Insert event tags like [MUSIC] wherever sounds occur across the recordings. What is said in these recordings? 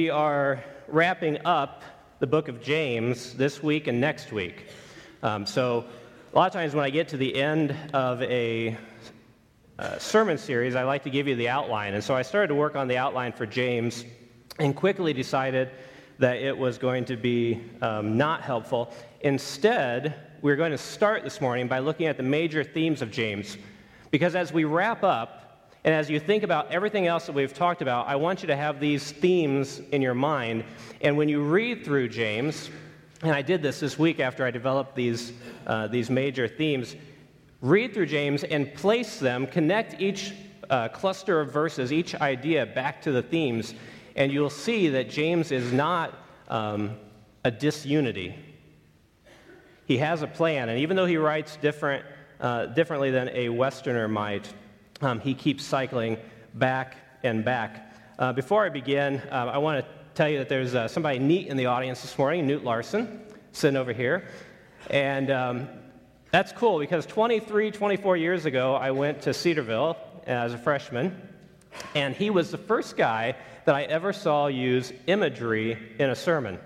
We are wrapping up the book of James this week and next week. Um, so, a lot of times when I get to the end of a uh, sermon series, I like to give you the outline. And so I started to work on the outline for James and quickly decided that it was going to be um, not helpful. Instead, we're going to start this morning by looking at the major themes of James. Because as we wrap up, and as you think about everything else that we've talked about, I want you to have these themes in your mind. And when you read through James, and I did this this week after I developed these, uh, these major themes, read through James and place them, connect each uh, cluster of verses, each idea back to the themes, and you'll see that James is not um, a disunity. He has a plan, and even though he writes different, uh, differently than a Westerner might, um, he keeps cycling back and back. Uh, before I begin, uh, I want to tell you that there's uh, somebody neat in the audience this morning, Knute Larson, sitting over here. And um, that's cool because 23, 24 years ago, I went to Cedarville as a freshman, and he was the first guy that I ever saw use imagery in a sermon.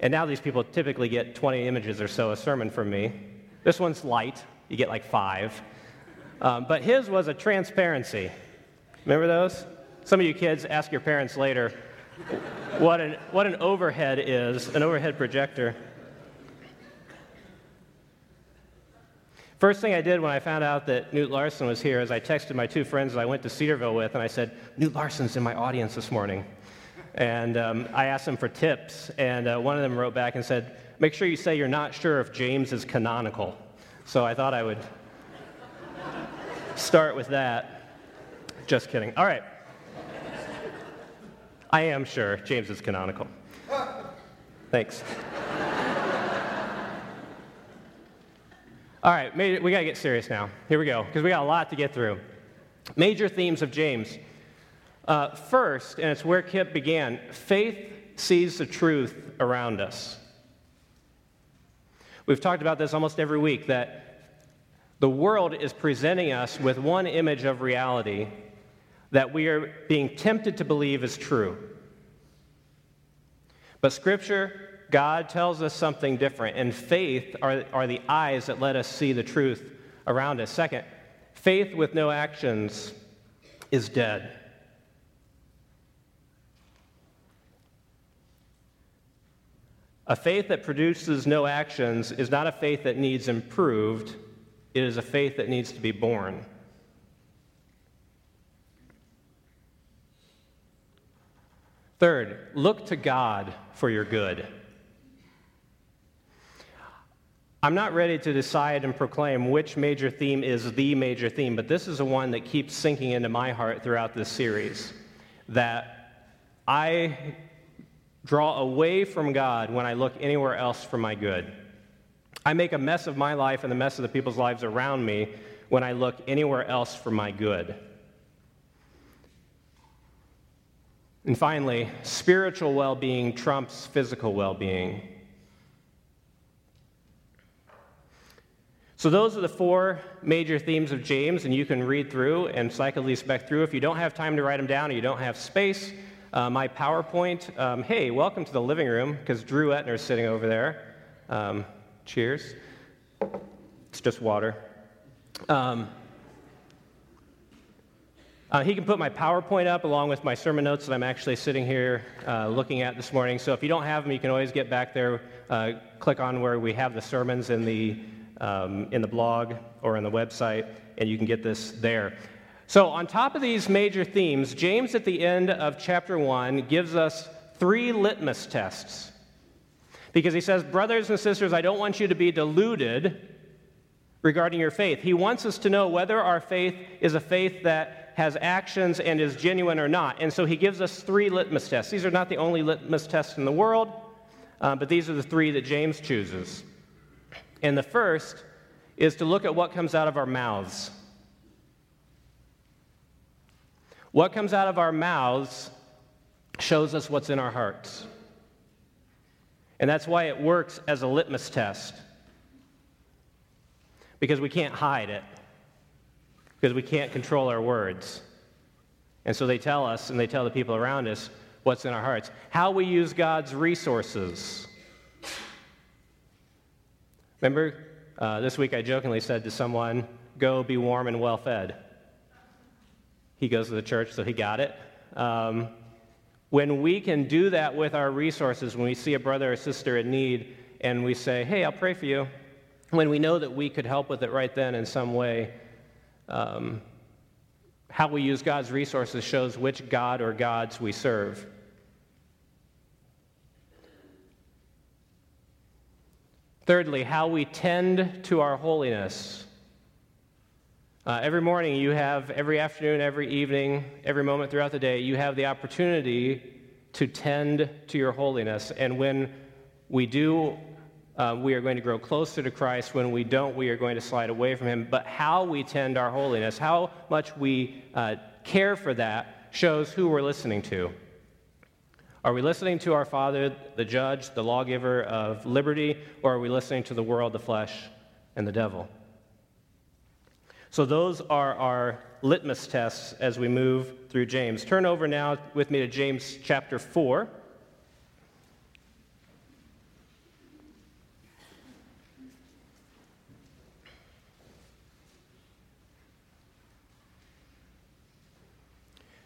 And now these people typically get 20 images or so a sermon from me. This one's light, you get like five. Um, but his was a transparency. Remember those? Some of you kids ask your parents later what an, what an overhead is, an overhead projector. First thing I did when I found out that Knute Larson was here is I texted my two friends that I went to Cedarville with, and I said, Knute Larson's in my audience this morning. And um, I asked them for tips, and uh, one of them wrote back and said, Make sure you say you're not sure if James is canonical. So I thought I would start with that. Just kidding. All right. I am sure James is canonical. Thanks. All right, we got to get serious now. Here we go, because we got a lot to get through. Major themes of James. Uh, first, and it's where Kip began faith sees the truth around us. We've talked about this almost every week that the world is presenting us with one image of reality that we are being tempted to believe is true. But Scripture, God tells us something different, and faith are, are the eyes that let us see the truth around us. Second, faith with no actions is dead. A faith that produces no actions is not a faith that needs improved it is a faith that needs to be born. Third, look to God for your good. I'm not ready to decide and proclaim which major theme is the major theme, but this is the one that keeps sinking into my heart throughout this series. That I draw away from God when I look anywhere else for my good. I make a mess of my life and the mess of the people's lives around me when I look anywhere else for my good. And finally, spiritual well being trumps physical well being. So, those are the four major themes of James, and you can read through and cycle these back through. If you don't have time to write them down or you don't have space, uh, my PowerPoint, um, hey, welcome to the living room, because Drew Etner is sitting over there. Um, Cheers. It's just water. Um, uh, he can put my PowerPoint up along with my sermon notes that I'm actually sitting here uh, looking at this morning. So if you don't have them, you can always get back there, uh, click on where we have the sermons in the, um, in the blog or on the website, and you can get this there. So, on top of these major themes, James at the end of chapter 1 gives us three litmus tests because he says, Brothers and sisters, I don't want you to be deluded regarding your faith. He wants us to know whether our faith is a faith that has actions and is genuine or not. And so he gives us three litmus tests. These are not the only litmus tests in the world, uh, but these are the three that James chooses. And the first is to look at what comes out of our mouths. What comes out of our mouths shows us what's in our hearts. And that's why it works as a litmus test. Because we can't hide it, because we can't control our words. And so they tell us and they tell the people around us what's in our hearts. How we use God's resources. Remember, uh, this week I jokingly said to someone, Go be warm and well fed. He goes to the church, so he got it. Um, when we can do that with our resources, when we see a brother or sister in need and we say, Hey, I'll pray for you, when we know that we could help with it right then in some way, um, how we use God's resources shows which God or gods we serve. Thirdly, how we tend to our holiness. Uh, every morning, you have, every afternoon, every evening, every moment throughout the day, you have the opportunity to tend to your holiness. And when we do, uh, we are going to grow closer to Christ. When we don't, we are going to slide away from Him. But how we tend our holiness, how much we uh, care for that, shows who we're listening to. Are we listening to our Father, the judge, the lawgiver of liberty, or are we listening to the world, the flesh, and the devil? So, those are our litmus tests as we move through James. Turn over now with me to James chapter 4.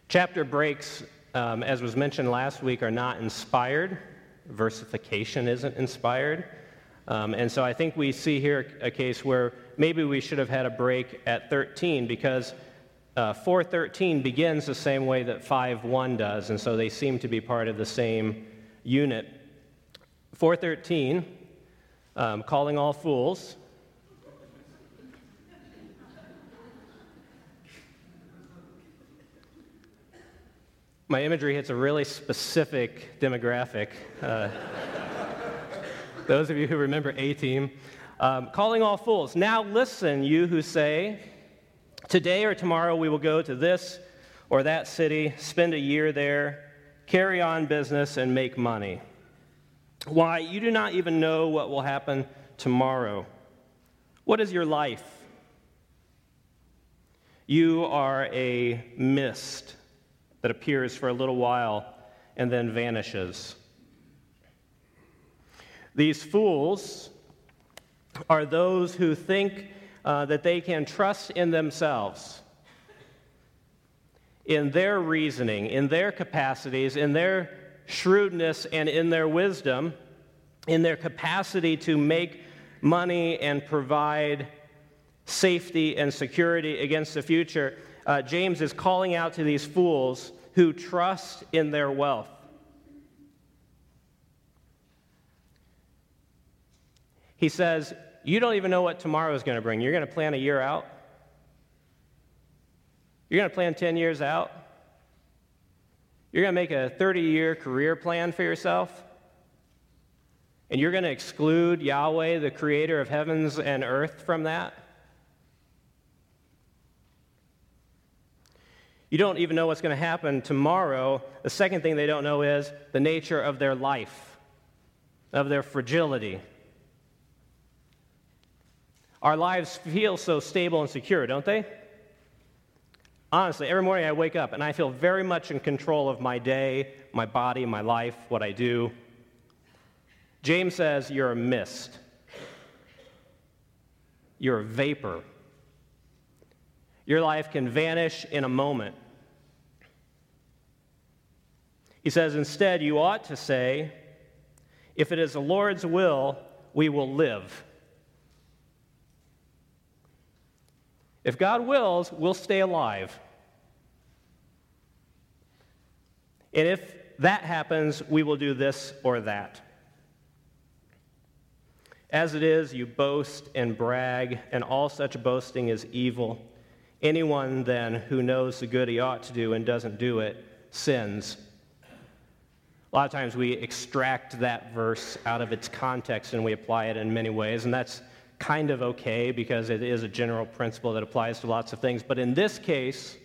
Chapter breaks um, as was mentioned last week, are not inspired. Versification isn't inspired. Um, and so I think we see here a case where maybe we should have had a break at 13 because uh, 413 begins the same way that 5.1 does, and so they seem to be part of the same unit. 413, um, calling all fools, my imagery hits a really specific demographic. Uh, those of you who remember A Team. Um, calling all fools. Now listen, you who say, Today or tomorrow we will go to this or that city, spend a year there, carry on business, and make money. Why, you do not even know what will happen tomorrow. What is your life? You are a mist that appears for a little while and then vanishes. These fools are those who think uh, that they can trust in themselves, in their reasoning, in their capacities, in their shrewdness, and in their wisdom, in their capacity to make money and provide safety and security against the future uh, James is calling out to these fools who trust in their wealth. He says, You don't even know what tomorrow is going to bring. You're going to plan a year out. You're going to plan 10 years out. You're going to make a 30 year career plan for yourself. And you're going to exclude Yahweh, the creator of heavens and earth, from that. You don't even know what's going to happen tomorrow. The second thing they don't know is the nature of their life, of their fragility. Our lives feel so stable and secure, don't they? Honestly, every morning I wake up and I feel very much in control of my day, my body, my life, what I do. James says, You're a mist, you're a vapor. Your life can vanish in a moment. He says, Instead, you ought to say, If it is the Lord's will, we will live. If God wills, we'll stay alive. And if that happens, we will do this or that. As it is, you boast and brag, and all such boasting is evil. Anyone then who knows the good he ought to do and doesn't do it sins. A lot of times we extract that verse out of its context and we apply it in many ways, and that's kind of okay because it is a general principle that applies to lots of things. But in this case,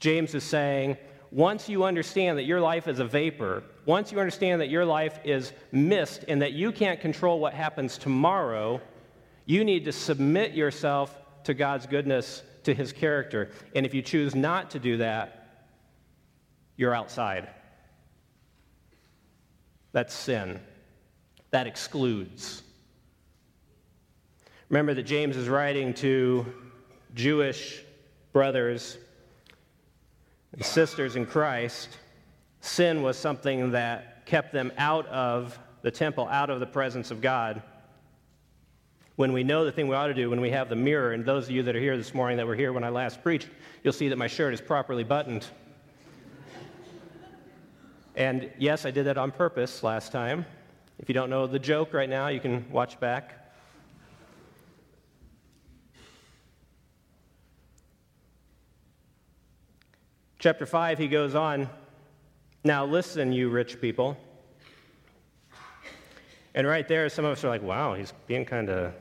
James is saying, once you understand that your life is a vapor, once you understand that your life is mist and that you can't control what happens tomorrow, you need to submit yourself to God's goodness, to his character. And if you choose not to do that, you're outside. That's sin. That excludes. Remember that James is writing to Jewish brothers and sisters in Christ. Sin was something that kept them out of the temple, out of the presence of God. When we know the thing we ought to do, when we have the mirror, and those of you that are here this morning that were here when I last preached, you'll see that my shirt is properly buttoned. And yes, I did that on purpose last time. If you don't know the joke right now, you can watch back. Chapter 5, he goes on Now listen, you rich people. And right there, some of us are like, wow, he's being kind of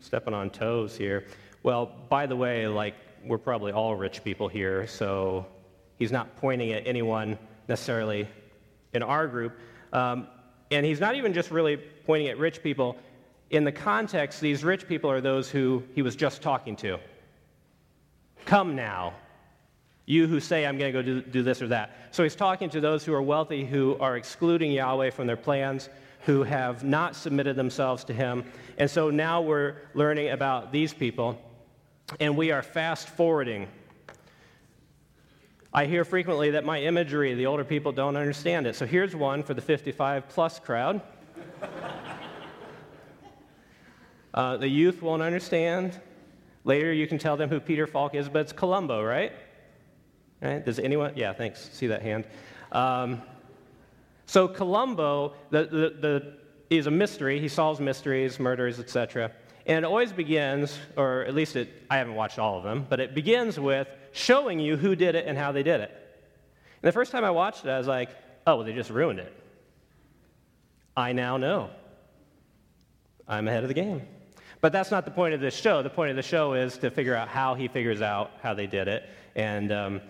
stepping on toes here. Well, by the way, like, we're probably all rich people here, so he's not pointing at anyone necessarily in our group. Um, and he's not even just really pointing at rich people. In the context, these rich people are those who he was just talking to. Come now, you who say, I'm going to go do, do this or that. So he's talking to those who are wealthy, who are excluding Yahweh from their plans, who have not submitted themselves to him. And so now we're learning about these people, and we are fast forwarding. I hear frequently that my imagery, the older people don't understand it. So here's one for the 55 plus crowd. uh, the youth won't understand. Later, you can tell them who Peter Falk is, but it's Columbo, right? Right? Does anyone? Yeah, thanks. See that hand. Um, so Columbo, the, the, the, is a mystery. He solves mysteries, murders, etc. And it always begins, or at least it, I haven't watched all of them, but it begins with showing you who did it and how they did it. And the first time I watched it, I was like, oh, well, they just ruined it. I now know. I'm ahead of the game. But that's not the point of this show. The point of the show is to figure out how he figures out how they did it. And um,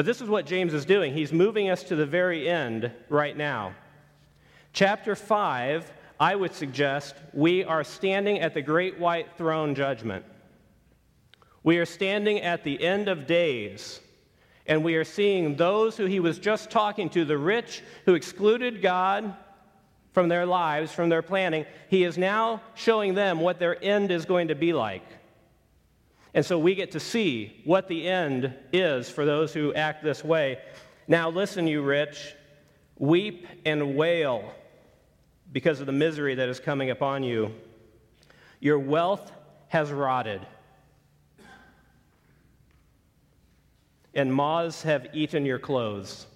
but this is what James is doing. He's moving us to the very end right now. Chapter 5, I would suggest we are standing at the great white throne judgment. We are standing at the end of days, and we are seeing those who he was just talking to, the rich who excluded God from their lives, from their planning. He is now showing them what their end is going to be like. And so we get to see what the end is for those who act this way. Now, listen, you rich, weep and wail because of the misery that is coming upon you. Your wealth has rotted, and moths have eaten your clothes.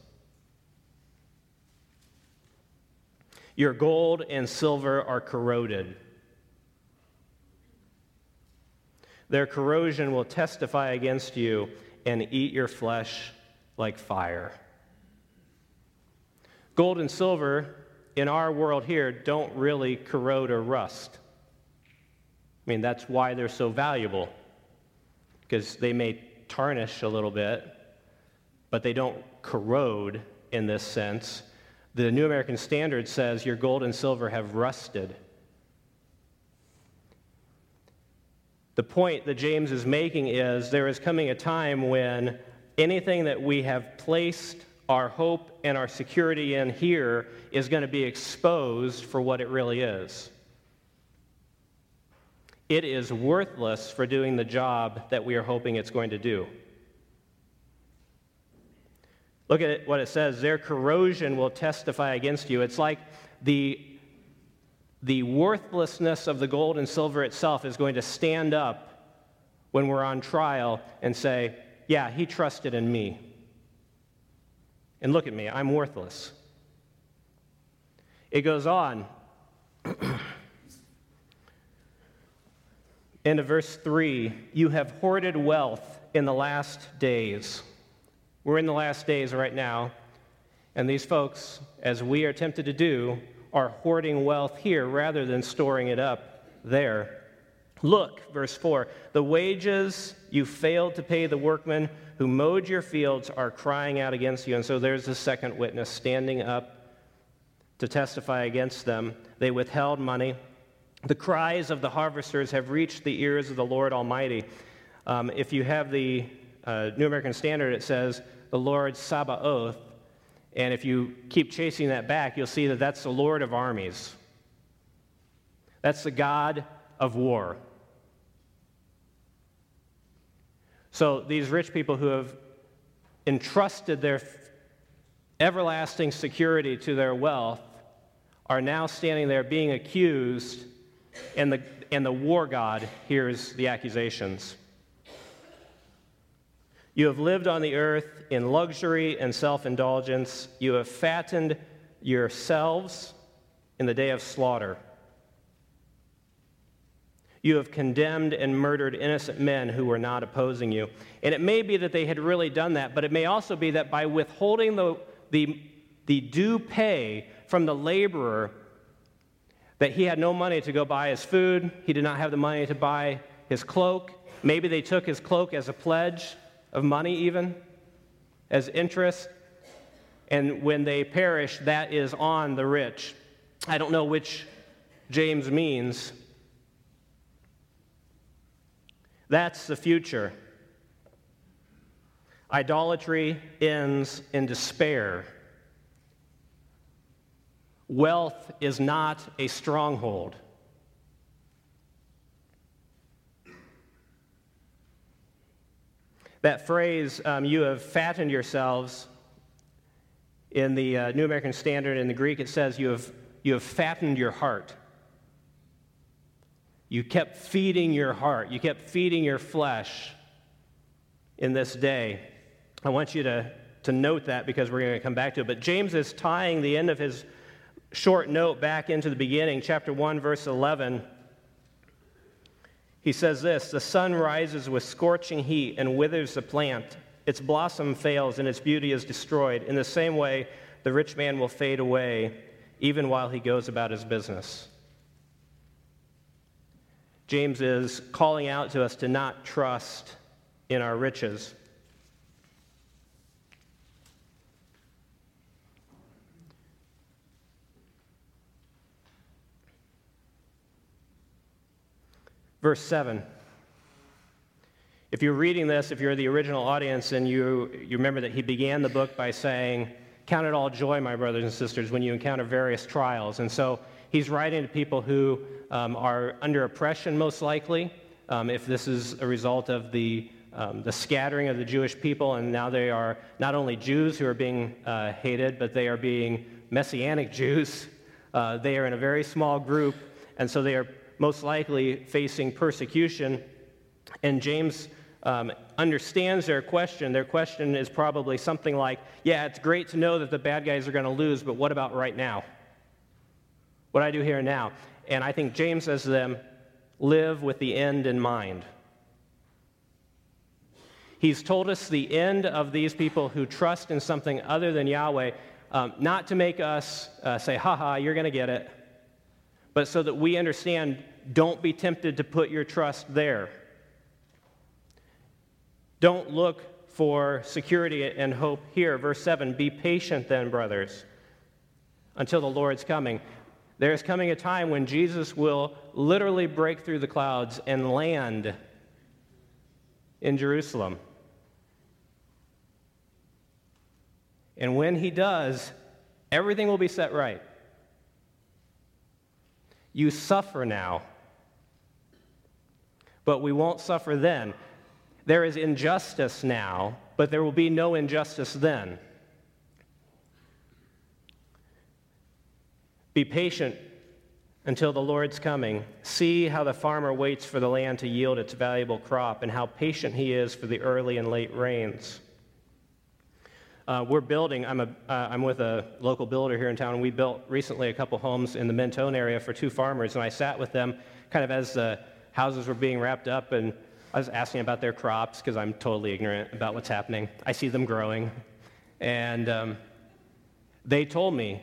Your gold and silver are corroded Their corrosion will testify against you and eat your flesh like fire. Gold and silver in our world here don't really corrode or rust. I mean, that's why they're so valuable, because they may tarnish a little bit, but they don't corrode in this sense. The New American Standard says your gold and silver have rusted. The point that James is making is there is coming a time when anything that we have placed our hope and our security in here is going to be exposed for what it really is. It is worthless for doing the job that we are hoping it's going to do. Look at what it says their corrosion will testify against you. It's like the the worthlessness of the gold and silver itself is going to stand up when we're on trial and say, Yeah, he trusted in me. And look at me, I'm worthless. It goes on. [CLEARS THROAT] Into verse 3 You have hoarded wealth in the last days. We're in the last days right now, and these folks, as we are tempted to do, are hoarding wealth here rather than storing it up there. Look, verse 4 the wages you failed to pay the workmen who mowed your fields are crying out against you. And so there's the second witness standing up to testify against them. They withheld money. The cries of the harvesters have reached the ears of the Lord Almighty. Um, if you have the uh, New American Standard, it says, the Lord Sabaoth And if you keep chasing that back, you'll see that that's the Lord of armies. That's the God of war. So these rich people who have entrusted their everlasting security to their wealth are now standing there being accused, and the, and the war god hears the accusations. You have lived on the earth in luxury and self indulgence. You have fattened yourselves in the day of slaughter. You have condemned and murdered innocent men who were not opposing you. And it may be that they had really done that, but it may also be that by withholding the, the, the due pay from the laborer, that he had no money to go buy his food, he did not have the money to buy his cloak. Maybe they took his cloak as a pledge of money, even as interest. And when they perish, that is on the rich. I don't know which James means, that's the future. Idolatry ends in despair. Wealth is not a stronghold. That phrase, um, you have fattened yourselves, in the uh, New American Standard, in the Greek, it says, you have, you have fattened your heart. You kept feeding your heart, you kept feeding your flesh in this day. I want you to, to note that because we're going to come back to it. But James is tying the end of his short note back into the beginning, chapter 1, verse 11. He says this The sun rises with scorching heat and withers the plant. Its blossom fails and its beauty is destroyed. In the same way, the rich man will fade away even while he goes about his business. James is calling out to us to not trust in our riches. Verse 7. If you're reading this, if you're the original audience, and you, you remember that he began the book by saying, Count it all joy, my brothers and sisters, when you encounter various trials. And so He's writing to people who um, are under oppression, most likely, um, if this is a result of the, um, the scattering of the Jewish people, and now they are not only Jews who are being uh, hated, but they are being Messianic [LAUGHS] Jews. Uh, they are in a very small group, and so they are most likely facing persecution. And James um, understands their question. Their question is probably something like, Yeah, it's great to know that the bad guys are going to lose, but what about right now? what do I do here and now. And I think James says to them, live with the end in mind. He's told us the end of these people who trust in something other than Yahweh, um, not to make us uh, say, ha ha, you're going to get it, but so that we understand don't be tempted to put your trust there. Don't look for security and hope here. Verse 7 Be patient then, brothers, until the Lord's coming. There is coming a time when Jesus will literally break through the clouds and land in Jerusalem. And when he does, everything will be set right. You suffer now, but we won't suffer then. There is injustice now, but there will be no injustice then. Be patient until the Lord's coming. See how the farmer waits for the land to yield its valuable crop and how patient he is for the early and late rains. Uh, we're building, I'm, a, am uh, with a local builder here in town, and we built recently a couple homes in the Mentone area for two farmers, and I sat with them kind of as the houses were being wrapped up, and I was asking about their crops because I'm totally ignorant about what's happening. I see them growing. And um, they told me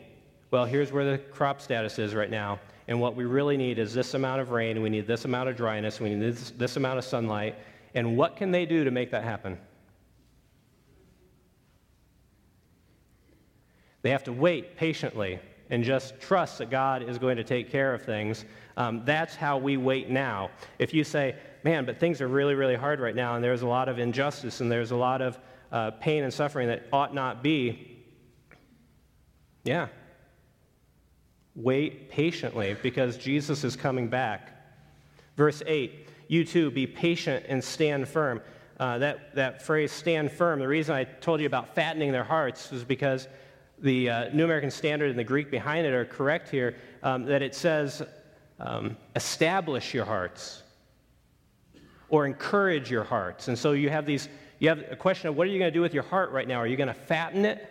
well, here's where the crop status is right now. And what we really need is this amount of rain, we need this amount of dryness, we need this, this amount of sunlight. And what can they do to make that happen? They have to wait patiently and just trust that God is going to take care of things. Um, that's how we wait now. If you say, man, but things are really, really hard right now, and there's a lot of injustice and there's a lot of uh, pain and suffering that ought not be, Yeah. Wait patiently because Jesus is coming back. Verse 8 You too, be patient and stand firm. Uh, that, that phrase, stand firm, the reason I told you about fattening their hearts was because the uh, New American Standard and the Greek behind it are correct here, um, that it says, um, establish your hearts or encourage your hearts. And so you have these, you have a question of what are you going to do with your heart right now? Are you going to fatten it?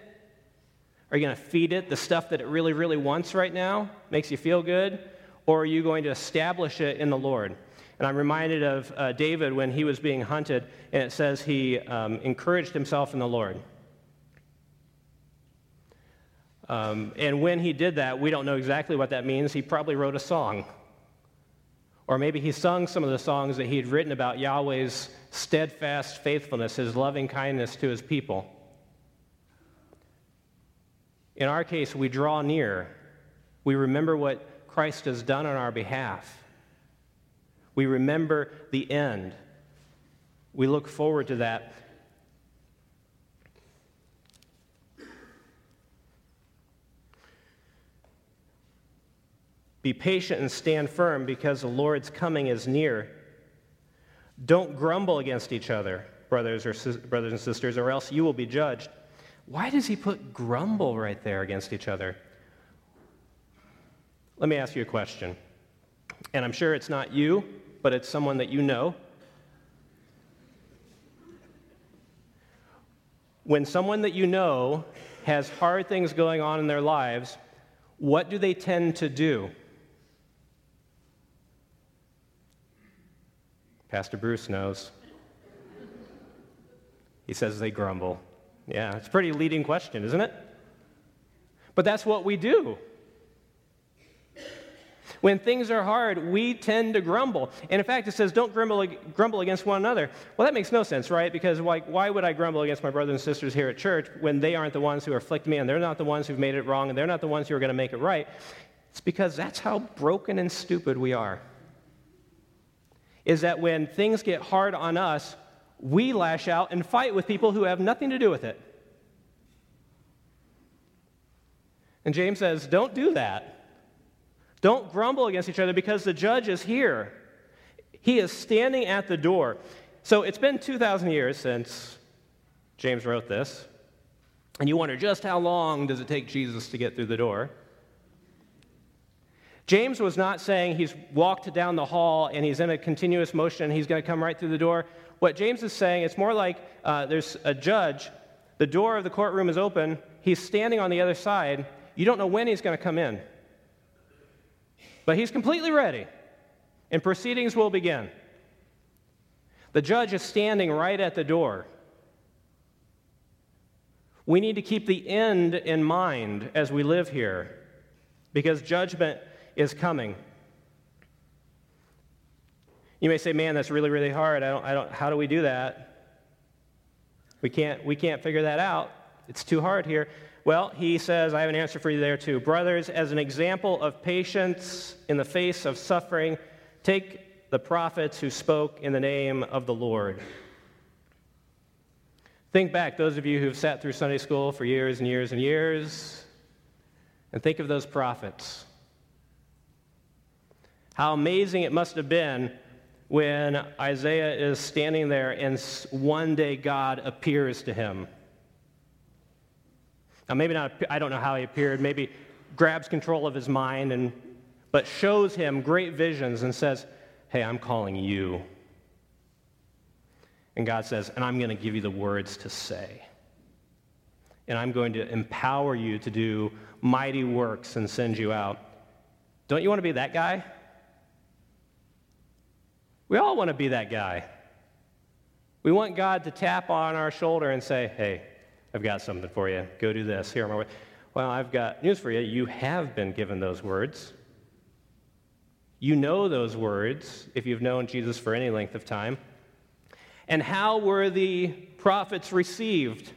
Are you going to feed it the stuff that it really, really wants right now, makes you feel good? Or are you going to establish it in the Lord? And I'm reminded of uh, David when he was being hunted, and it says he um, encouraged himself in the Lord. Um, and when he did that, we don't know exactly what that means. He probably wrote a song. Or maybe he sung some of the songs that he had written about Yahweh's steadfast faithfulness, his loving kindness to his people. In our case, we draw near. We remember what Christ has done on our behalf. We remember the end. We look forward to that. Be patient and stand firm because the Lord's coming is near. Don't grumble against each other, brothers or brothers and sisters, or else you will be judged. Why does he put grumble right there against each other? Let me ask you a question. And I'm sure it's not you, but it's someone that you know. When someone that you know has hard things going on in their lives, what do they tend to do? Pastor Bruce knows. He says they grumble. Yeah, it's a pretty leading question, isn't it? But that's what we do. When things are hard, we tend to grumble. And in fact, it says, don't grumble, grumble against one another. Well, that makes no sense, right? Because why, why would I grumble against my brothers and sisters here at church when they aren't the ones who afflict me and they're not the ones who've made it wrong and they're not the ones who are going to make it right? It's because that's how broken and stupid we are. Is that when things get hard on us, we lash out and fight with people who have nothing to do with it. And James says, don't do that. Don't grumble against each other because the judge is here. He is standing at the door. So it's been 2,000 years since James wrote this. And you wonder just how long does it take Jesus to get through the door? James was not saying he's walked down the hall and he's in a continuous motion and he's going to come right through the door. What James is saying, it's more like uh, there's a judge, the door of the courtroom is open, he's standing on the other side. You don't know when he's going to come in. But he's completely ready, and proceedings will begin. The judge is standing right at the door. We need to keep the end in mind as we live here because judgment is coming. You may say, man, that's really, really hard. I don't, I don't, how do we do that? We can't, we can't figure that out. It's too hard here. Well, he says, I have an answer for you there too. Brothers, as an example of patience in the face of suffering, take the prophets who spoke in the name of the Lord. Think back, those of you who've sat through Sunday school for years and years and years, and think of those prophets. How amazing it must have been when Isaiah is standing there and one day God appears to him. Now, maybe not, I don't know how he appeared, maybe grabs control of his mind, and, but shows him great visions and says, Hey, I'm calling you. And God says, And I'm going to give you the words to say. And I'm going to empower you to do mighty works and send you out. Don't you want to be that guy? We all want to be that guy. We want God to tap on our shoulder and say, hey, I've got something for you. Go do this. Here, my way. Well, I've got news for you. You have been given those words. You know those words if you've known Jesus for any length of time. And how were the prophets received?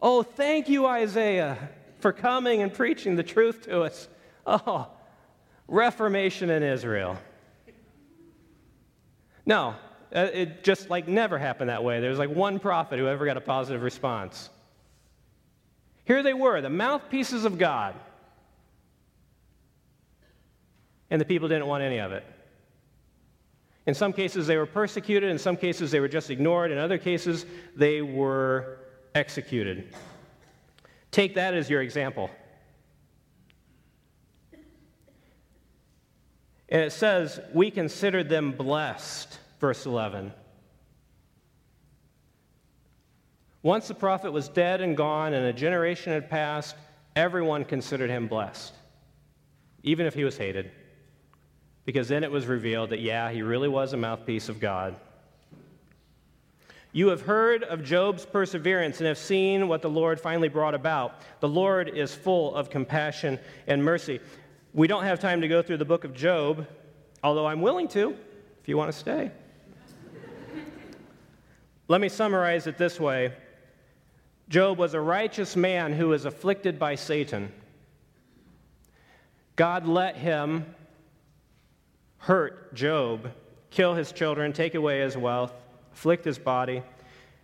Oh, thank you, Isaiah, for coming and preaching the truth to us. Oh, Reformation in Israel. No, uh, it just like never happened that way. There was like one prophet who ever got a positive response. Here they were, the mouthpieces of God. And the people didn't want any of it. In some cases, they were persecuted. In some cases, they were just ignored. In other cases, they were executed. Take that as your example. And it says, We considered them blessed, verse 11. Once the prophet was dead and gone and a generation had passed, everyone considered him blessed, even if he was hated. Because then it was revealed that, yeah, he really was a mouthpiece of God. You have heard of Job's perseverance and have seen what the Lord finally brought about. The Lord is full of compassion and mercy. We don't have time to go through the book of Job, although I'm willing to if you want to stay. Let me summarize it this way Job was a righteous man who was afflicted by Satan. God let him hurt Job, kill his children, take away his wealth, afflict his body.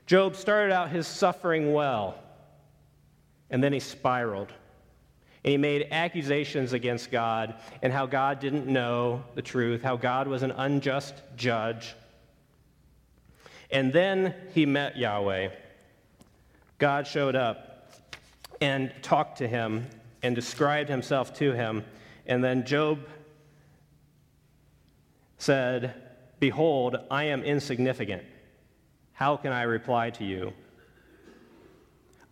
Job started out his suffering well, and then he spiraled. And he made accusations against God and how God didn't know the truth, how God was an unjust judge. And then he met Yahweh. God showed up and talked to him and described himself to him. And then Job said, Behold, I am insignificant. How can I reply to you?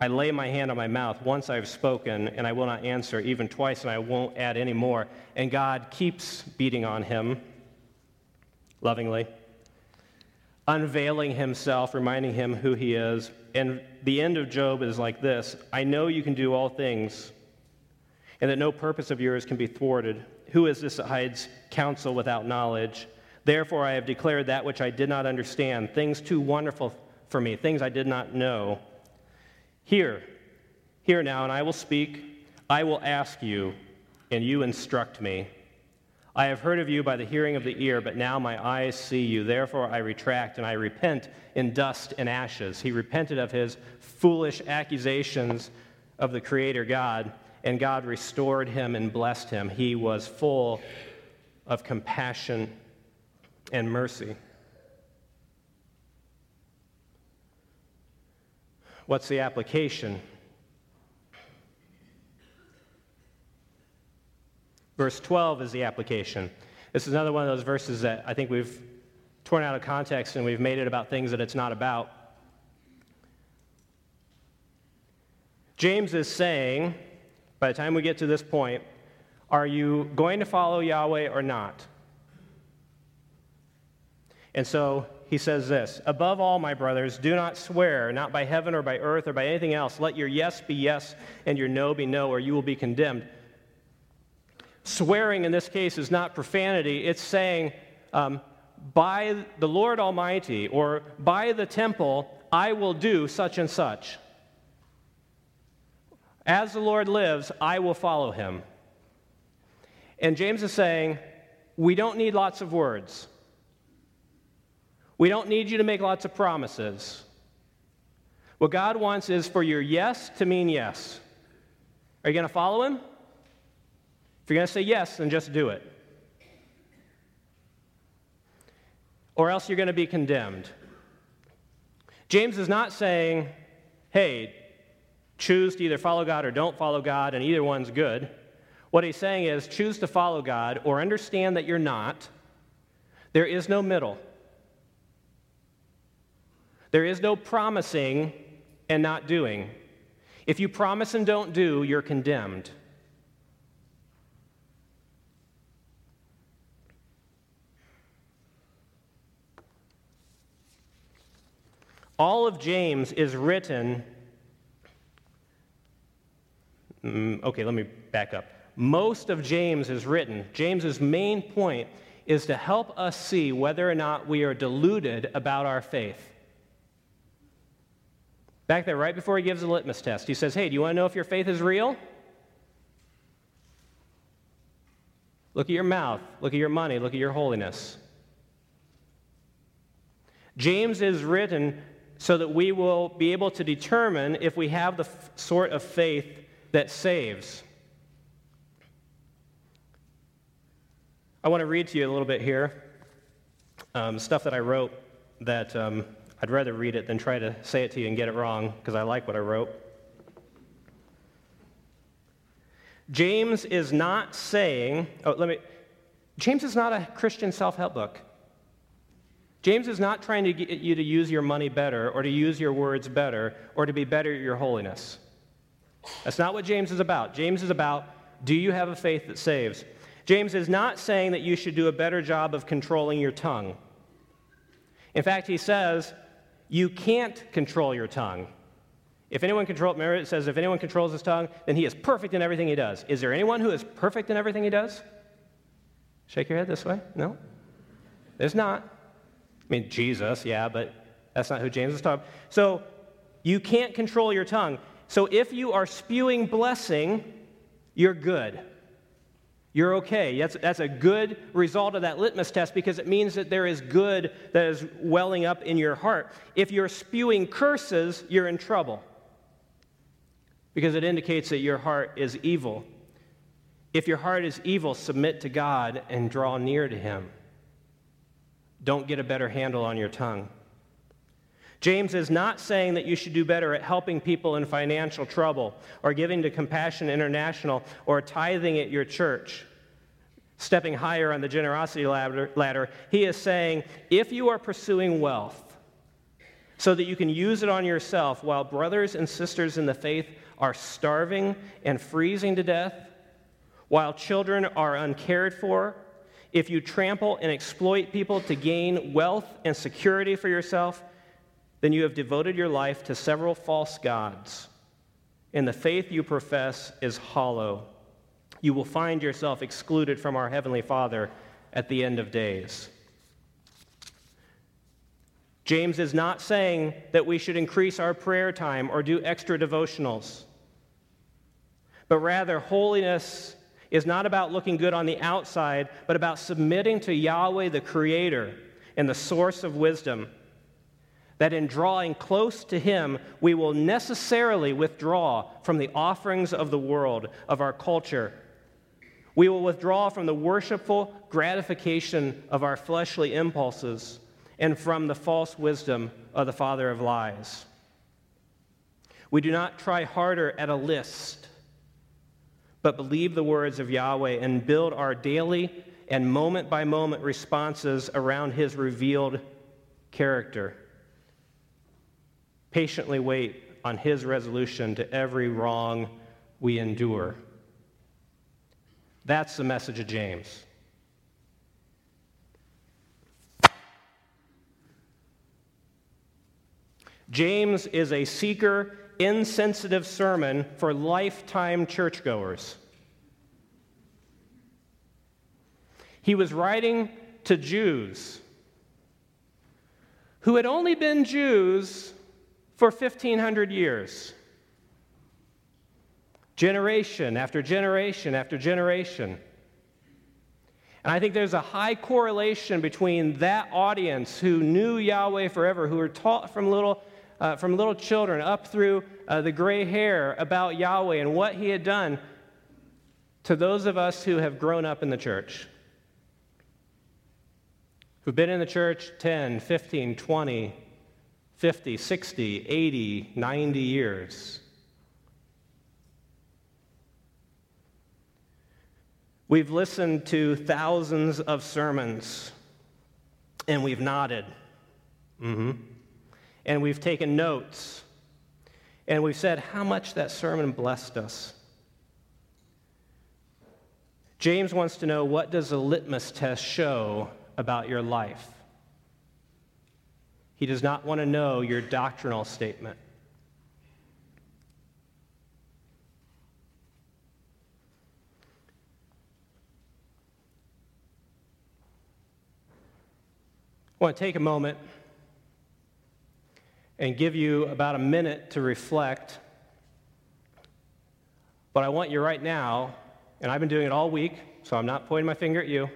I lay my hand on my mouth. Once I've spoken, and I will not answer, even twice, and I won't add any more. And God keeps beating on him lovingly, unveiling himself, reminding him who he is, and the end of Job is like this I know you can do all things, and that no purpose of yours can be thwarted. Who is this that hides counsel without knowledge? Therefore, I have declared that which I did not understand, things too wonderful for me, things I did not know. Hear, hear now, and I will speak. I will ask you, and you instruct me. I have heard of you by the hearing of the ear, but now my eyes see you. Therefore I retract and I repent in dust and ashes. He repented of his foolish accusations of the Creator God, and God restored him and blessed him. He was full of compassion and mercy. What's the application? Verse 12 is the application. This is another one of those verses that I think we've torn out of context and we've made it about things that it's not about. James is saying, by the time we get to this point, are you going to follow Yahweh or not? And so he says this Above all, my brothers, do not swear, not by heaven or by earth or by anything else. Let your yes be yes and your no be no, or you will be condemned. Swearing in this case is not profanity, it's saying, um, by the Lord Almighty or by the temple, I will do such and such. As the Lord lives, I will follow him. And James is saying, we don't need lots of words. We don't need you to make lots of promises. What God wants is for your yes to mean yes. Are you going to follow him? If you're going to say yes, then just do it. Or else you're going to be condemned. James is not saying, hey, choose to either follow God or don't follow God, and either one's good. What he's saying is choose to follow God or understand that you're not. There is no middle. There is no promising and not doing. If you promise and don't do, you're condemned. All of James is written. Mm, okay, let me back up. Most of James is written. James's main point is to help us see whether or not we are deluded about our faith. Back there, right before he gives the litmus test, he says, Hey, do you want to know if your faith is real? Look at your mouth, look at your money, look at your holiness. James is written so that we will be able to determine if we have the f- sort of faith that saves. I want to read to you a little bit here um, stuff that I wrote that um, I'd rather read it than try to say it to you and get it wrong because I like what I wrote. James is not saying, oh, let me, James is not a Christian self help book. James is not trying to get you to use your money better or to use your words better or to be better at your holiness. That's not what James is about. James is about do you have a faith that saves? James is not saying that you should do a better job of controlling your tongue. In fact, he says you can't control your tongue. If anyone controls, remember it says if anyone controls his tongue, then he is perfect in everything he does. Is there anyone who is perfect in everything he does? Shake your head this way. No? There's not. I mean, Jesus, yeah, but that's not who James is talking. So you can't control your tongue. So if you are spewing blessing, you're good. You're okay. That's, that's a good result of that litmus test because it means that there is good that is welling up in your heart. If you're spewing curses, you're in trouble because it indicates that your heart is evil. If your heart is evil, submit to God and draw near to Him. Don't get a better handle on your tongue. James is not saying that you should do better at helping people in financial trouble or giving to Compassion International or tithing at your church, stepping higher on the generosity ladder. He is saying if you are pursuing wealth so that you can use it on yourself while brothers and sisters in the faith are starving and freezing to death, while children are uncared for, if you trample and exploit people to gain wealth and security for yourself, then you have devoted your life to several false gods, and the faith you profess is hollow. You will find yourself excluded from our Heavenly Father at the end of days. James is not saying that we should increase our prayer time or do extra devotionals, but rather, holiness is not about looking good on the outside, but about submitting to Yahweh, the Creator and the source of wisdom. That in drawing close to Him, we will necessarily withdraw from the offerings of the world, of our culture. We will withdraw from the worshipful gratification of our fleshly impulses and from the false wisdom of the father of lies. We do not try harder at a list, but believe the words of Yahweh and build our daily and moment by moment responses around his revealed character. Patiently wait on his resolution to every wrong we endure. That's the message of James. James is a seeker, insensitive sermon for lifetime churchgoers. He was writing to Jews who had only been Jews for 1,500 years. Generation after generation after generation. And I think there's a high correlation between that audience who knew Yahweh forever, who were taught from little uh, from little children up through uh, the gray hair about Yahweh and what he had done to those of us who have grown up in the church, who've been in the church 10, 15, 20, 50, 60, 80, 90 years. We've listened to thousands of sermons and we've nodded. Mm-hmm and we've taken notes and we've said how much that sermon blessed us. James wants to know what does a litmus test show about your life? He does not want to know your doctrinal statement. I want to take a moment and give you about a minute to reflect. But I want you right now, and I've been doing it all week, so I'm not pointing my finger at you.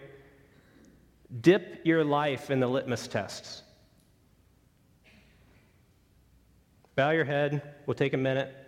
Dip your life in the litmus tests. Bow your head. We'll take a minute.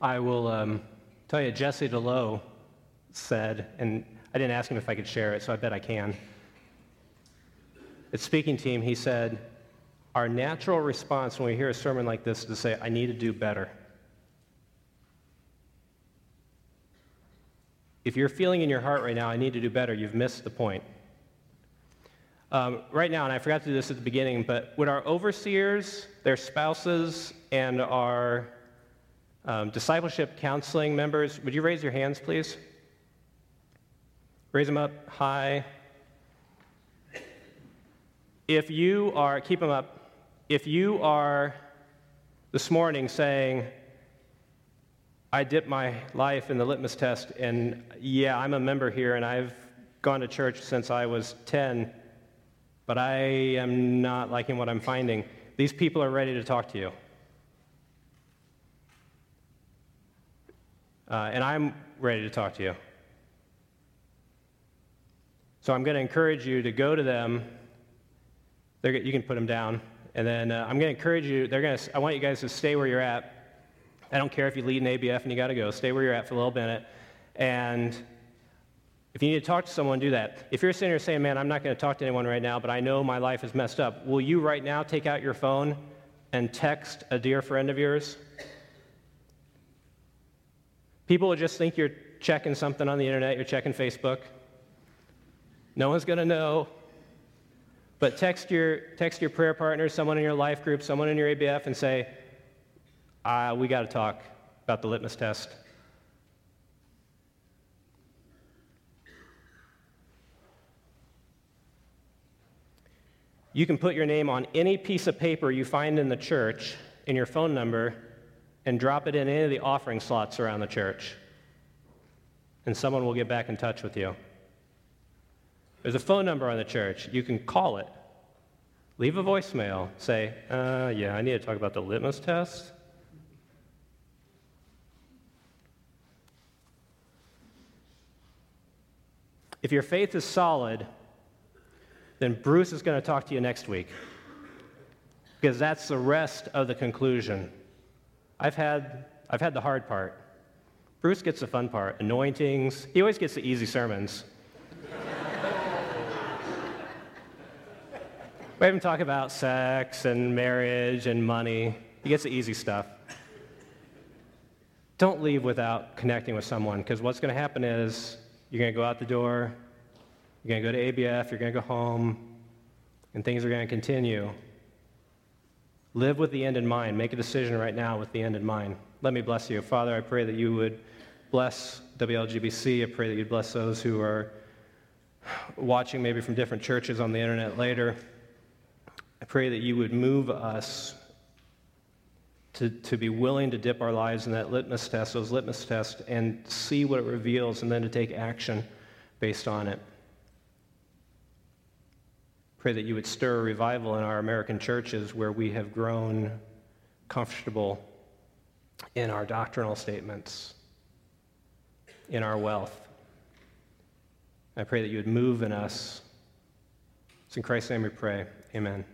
I will um, tell you, Jesse DeLow said, and I didn't ask him if I could share it, so I bet I can. At Speaking Team, he said, Our natural response when we hear a sermon like this is to say, I need to do better. If you're feeling in your heart right now, I need to do better, you've missed the point. Um, right now, and I forgot to do this at the beginning, but would our overseers, their spouses, and our um, discipleship counseling members, would you raise your hands, please? Raise them up high. If you are, keep them up. If you are this morning saying, I dipped my life in the litmus test, and yeah, I'm a member here, and I've gone to church since I was 10, but I am not liking what I'm finding. These people are ready to talk to you. Uh, and I'm ready to talk to you. So I'm going to encourage you to go to them. They're, you can put them down. And then uh, I'm going to encourage you, they're to, I want you guys to stay where you're at. I don't care if you lead an ABF and you got to go. Stay where you're at for a little. And if you need to talk to someone, do that. If you're sitting here saying, man, I'm not going to talk to anyone right now, but I know my life is messed up, will you right now take out your phone and text a dear friend of yours? People will just think you're checking something on the internet, you're checking Facebook. No one's going to know. But text your, text your prayer partner, someone in your life group, someone in your ABF, and say, ah, we got to talk about the litmus test. You can put your name on any piece of paper you find in the church and your phone number and drop it in any of the offering slots around the church. And someone will get back in touch with you. There's a phone number on the church. You can call it. Leave a voicemail. Say, uh, yeah, I need to talk about the litmus test. If your faith is solid, then Bruce is going to talk to you next week because that's the rest of the conclusion. I've had, I've had the hard part. Bruce gets the fun part anointings. He always gets the easy sermons. we have him talk about sex and marriage and money. He gets the easy stuff. Don't leave without connecting with someone, because what's going to happen is you're going to go out the door, you're going to go to ABF, you're going to go home, and things are going to continue. Live with the end in mind. Make a decision right now with the end in mind. Let me bless you. Father, I pray that you would bless WLGBC. I pray that you'd bless those who are watching maybe from different churches on the internet later. I pray that you would move us to, to be willing to dip our lives in that litmus test, those litmus tests, and see what it reveals, and then to take action based on it. Pray that you would stir a revival in our American churches where we have grown comfortable in our doctrinal statements, in our wealth. I pray that you would move in us. It's in Christ's name we pray. Amen.